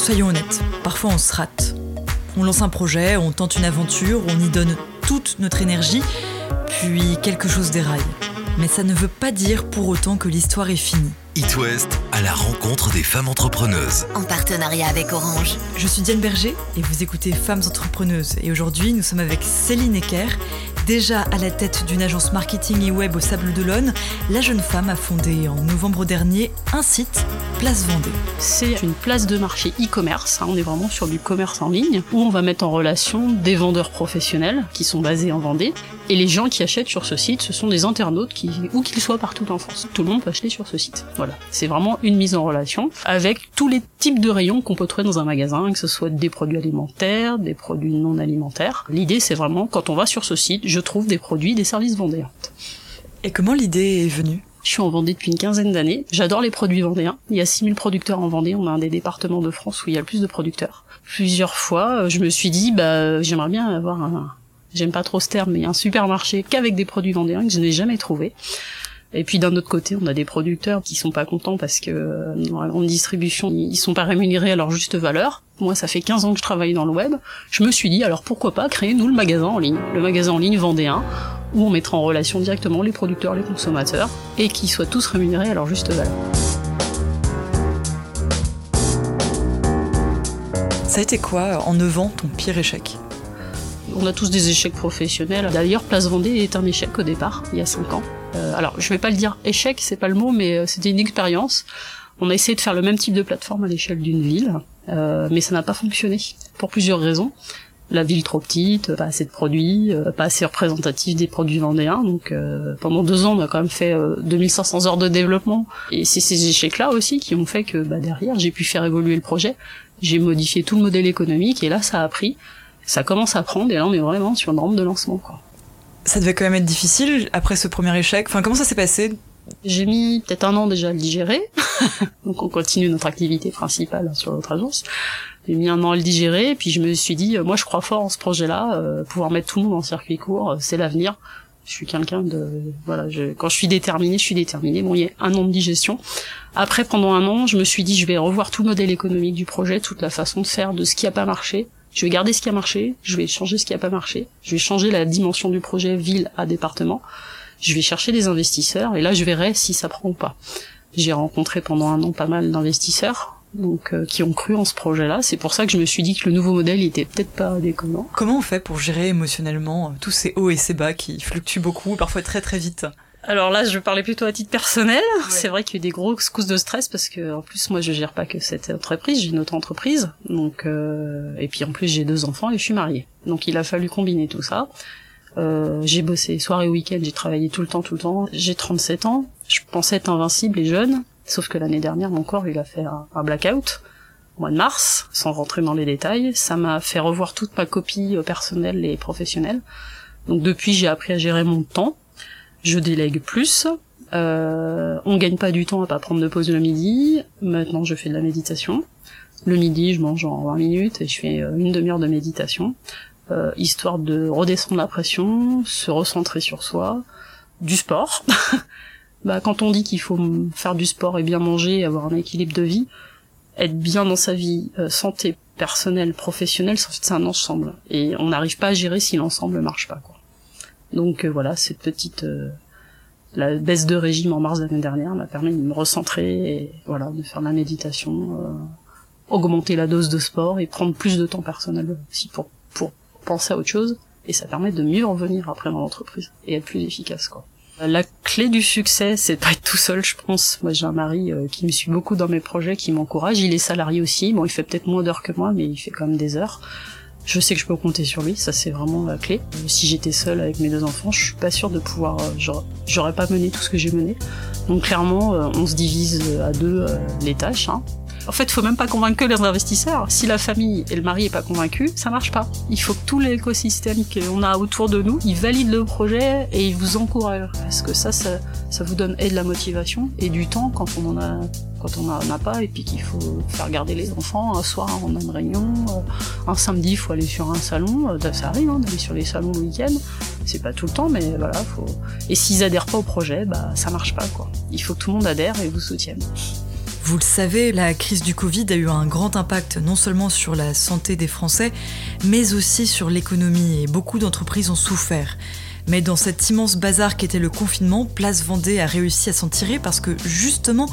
Soyons honnêtes, parfois on se rate. On lance un projet, on tente une aventure, on y donne toute notre énergie, puis quelque chose déraille. Mais ça ne veut pas dire pour autant que l'histoire est finie. It West à la rencontre des femmes entrepreneuses. En partenariat avec Orange. Je suis Diane Berger et vous écoutez Femmes entrepreneuses. Et aujourd'hui, nous sommes avec Céline Ecker. Déjà à la tête d'une agence marketing et web au Sable d'Olonne, la jeune femme a fondé en novembre dernier un site, Place Vendée. C'est une place de marché e-commerce. Hein. on est vraiment sur du commerce en ligne où on va mettre en relation des vendeurs professionnels qui sont basés en Vendée et les gens qui achètent sur ce site, ce sont des internautes qui, où qu'ils soient partout en France. Tout le monde peut acheter sur ce site. Voilà. C'est vraiment une mise en relation avec tous les types de rayons qu'on peut trouver dans un magasin, que ce soit des produits alimentaires, des produits non alimentaires. L'idée, c'est vraiment, quand on va sur ce site, je trouve des produits, des services vendéens. Et comment l'idée est venue? Je suis en Vendée depuis une quinzaine d'années. J'adore les produits vendéens. Il y a 6000 producteurs en Vendée. On a un des départements de France où il y a le plus de producteurs. Plusieurs fois, je me suis dit, bah, j'aimerais bien avoir un, j'aime pas trop ce terme, mais un supermarché qu'avec des produits vendéens que je n'ai jamais trouvé. Et puis d'un autre côté, on a des producteurs qui sont pas contents parce que euh, dans la grande distribution, ils sont pas rémunérés à leur juste valeur. Moi, ça fait 15 ans que je travaille dans le web. Je me suis dit, alors pourquoi pas créer, nous, le magasin en ligne. Le magasin en ligne vendéen, où on mettra en relation directement les producteurs, les consommateurs, et qu'ils soient tous rémunérés à leur juste valeur. Ça a été quoi, en 9 ans, ton pire échec? On a tous des échecs professionnels. D'ailleurs, Place Vendée est un échec au départ, il y a 5 ans. Euh, alors, je vais pas le dire échec, c'est pas le mot, mais euh, c'était une expérience. On a essayé de faire le même type de plateforme à l'échelle d'une ville, euh, mais ça n'a pas fonctionné pour plusieurs raisons. La ville trop petite, pas assez de produits, pas assez représentatif des produits vendéens. Donc pendant deux ans, on a quand même fait 2500 heures de développement. Et c'est ces échecs-là aussi qui ont fait que bah, derrière, j'ai pu faire évoluer le projet. J'ai modifié tout le modèle économique et là, ça a pris. Ça commence à prendre et là, on est vraiment sur une rampe de lancement. Quoi ça devait quand même être difficile après ce premier échec. Enfin, comment ça s'est passé? J'ai mis peut-être un an déjà à le digérer. Donc on continue notre activité principale sur notre agence. J'ai mis un an à le digérer, puis je me suis dit, euh, moi je crois fort en ce projet-là, euh, pouvoir mettre tout le monde en circuit court, euh, c'est l'avenir. Je suis quelqu'un de voilà, je, quand je suis déterminé, je suis déterminé. Bon, il y a un an de digestion. Après, pendant un an, je me suis dit, je vais revoir tout le modèle économique du projet, toute la façon de faire, de ce qui a pas marché, je vais garder ce qui a marché, je vais changer ce qui a pas marché, je vais changer la dimension du projet ville à département, je vais chercher des investisseurs et là je verrai si ça prend ou pas. J'ai rencontré pendant un an pas mal d'investisseurs donc euh, qui ont cru en ce projet-là. C'est pour ça que je me suis dit que le nouveau modèle était peut-être pas déconnant. Comment on fait pour gérer émotionnellement euh, tous ces hauts et ces bas qui fluctuent beaucoup, parfois très très vite? Alors là, je parlais plutôt à titre personnel. C'est vrai qu'il y a eu des grosses cousses de stress parce que en plus moi je gère pas que cette entreprise, j'ai une autre entreprise. Donc euh, et puis en plus j'ai deux enfants et je suis mariée. Donc il a fallu combiner tout ça. Euh, j'ai bossé soir et week-end, j'ai travaillé tout le temps, tout le temps. J'ai 37 ans. Je pensais être invincible et jeune, sauf que l'année dernière mon corps il a fait un, un blackout au mois de mars, sans rentrer dans les détails. Ça m'a fait revoir toute ma copie euh, personnelle et professionnelle. Donc depuis j'ai appris à gérer mon temps je délègue plus. Euh, on gagne pas du temps à pas prendre de pause le midi. Maintenant, je fais de la méditation. Le midi, je mange en 20 minutes et je fais euh, une demi-heure de méditation, euh, histoire de redescendre la pression, se recentrer sur soi, du sport. bah, quand on dit qu'il faut faire du sport et bien manger, avoir un équilibre de vie, être bien dans sa vie, euh, santé personnelle, professionnelle, c'est un ensemble. Et on n'arrive pas à gérer si l'ensemble marche pas. Quoi. Donc euh, voilà, cette petite euh, la baisse de régime en mars l'année dernière m'a permis de me recentrer et voilà, de faire de la méditation, euh, augmenter la dose de sport et prendre plus de temps personnel aussi pour pour penser à autre chose et ça permet de mieux revenir après dans l'entreprise et être plus efficace quoi. La clé du succès, c'est de pas être tout seul, je pense. Moi, j'ai un mari qui me suit beaucoup dans mes projets, qui m'encourage. Il est salarié aussi. Bon, il fait peut-être moins d'heures que moi, mais il fait quand même des heures. Je sais que je peux compter sur lui, ça c'est vraiment la clé. Si j'étais seule avec mes deux enfants, je suis pas sûre de pouvoir, euh, j'aurais pas mené tout ce que j'ai mené. Donc clairement, euh, on se divise à deux euh, les tâches. Hein. En fait, il faut même pas convaincre les investisseurs. Si la famille et le mari est pas convaincu, ça marche pas. Il faut que tout l'écosystème qu'on a autour de nous, il valide le projet et il vous encourage. Parce que ça, ça, vous donne et de la motivation et du temps quand on en a quand on en a pas et puis qu'il faut faire garder les enfants. Un soir, on a une réunion. Euh, un samedi, il faut aller sur un salon. Euh, ça arrive hein, d'aller sur les salons le week-end. C'est pas tout le temps, mais voilà. Et s'ils adhèrent pas au projet, bah ça marche pas quoi. Il faut que tout le monde adhère et vous soutienne. Vous le savez, la crise du Covid a eu un grand impact non seulement sur la santé des Français, mais aussi sur l'économie et beaucoup d'entreprises ont souffert. Mais dans cet immense bazar qu'était le confinement, Place Vendée a réussi à s'en tirer parce que justement,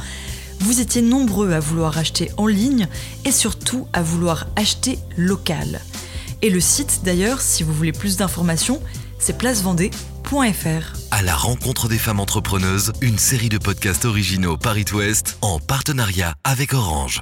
vous étiez nombreux à vouloir acheter en ligne et surtout à vouloir acheter local. Et le site d'ailleurs, si vous voulez plus d'informations, c'est À la rencontre des femmes entrepreneuses, une série de podcasts originaux Paris Ouest en partenariat avec Orange.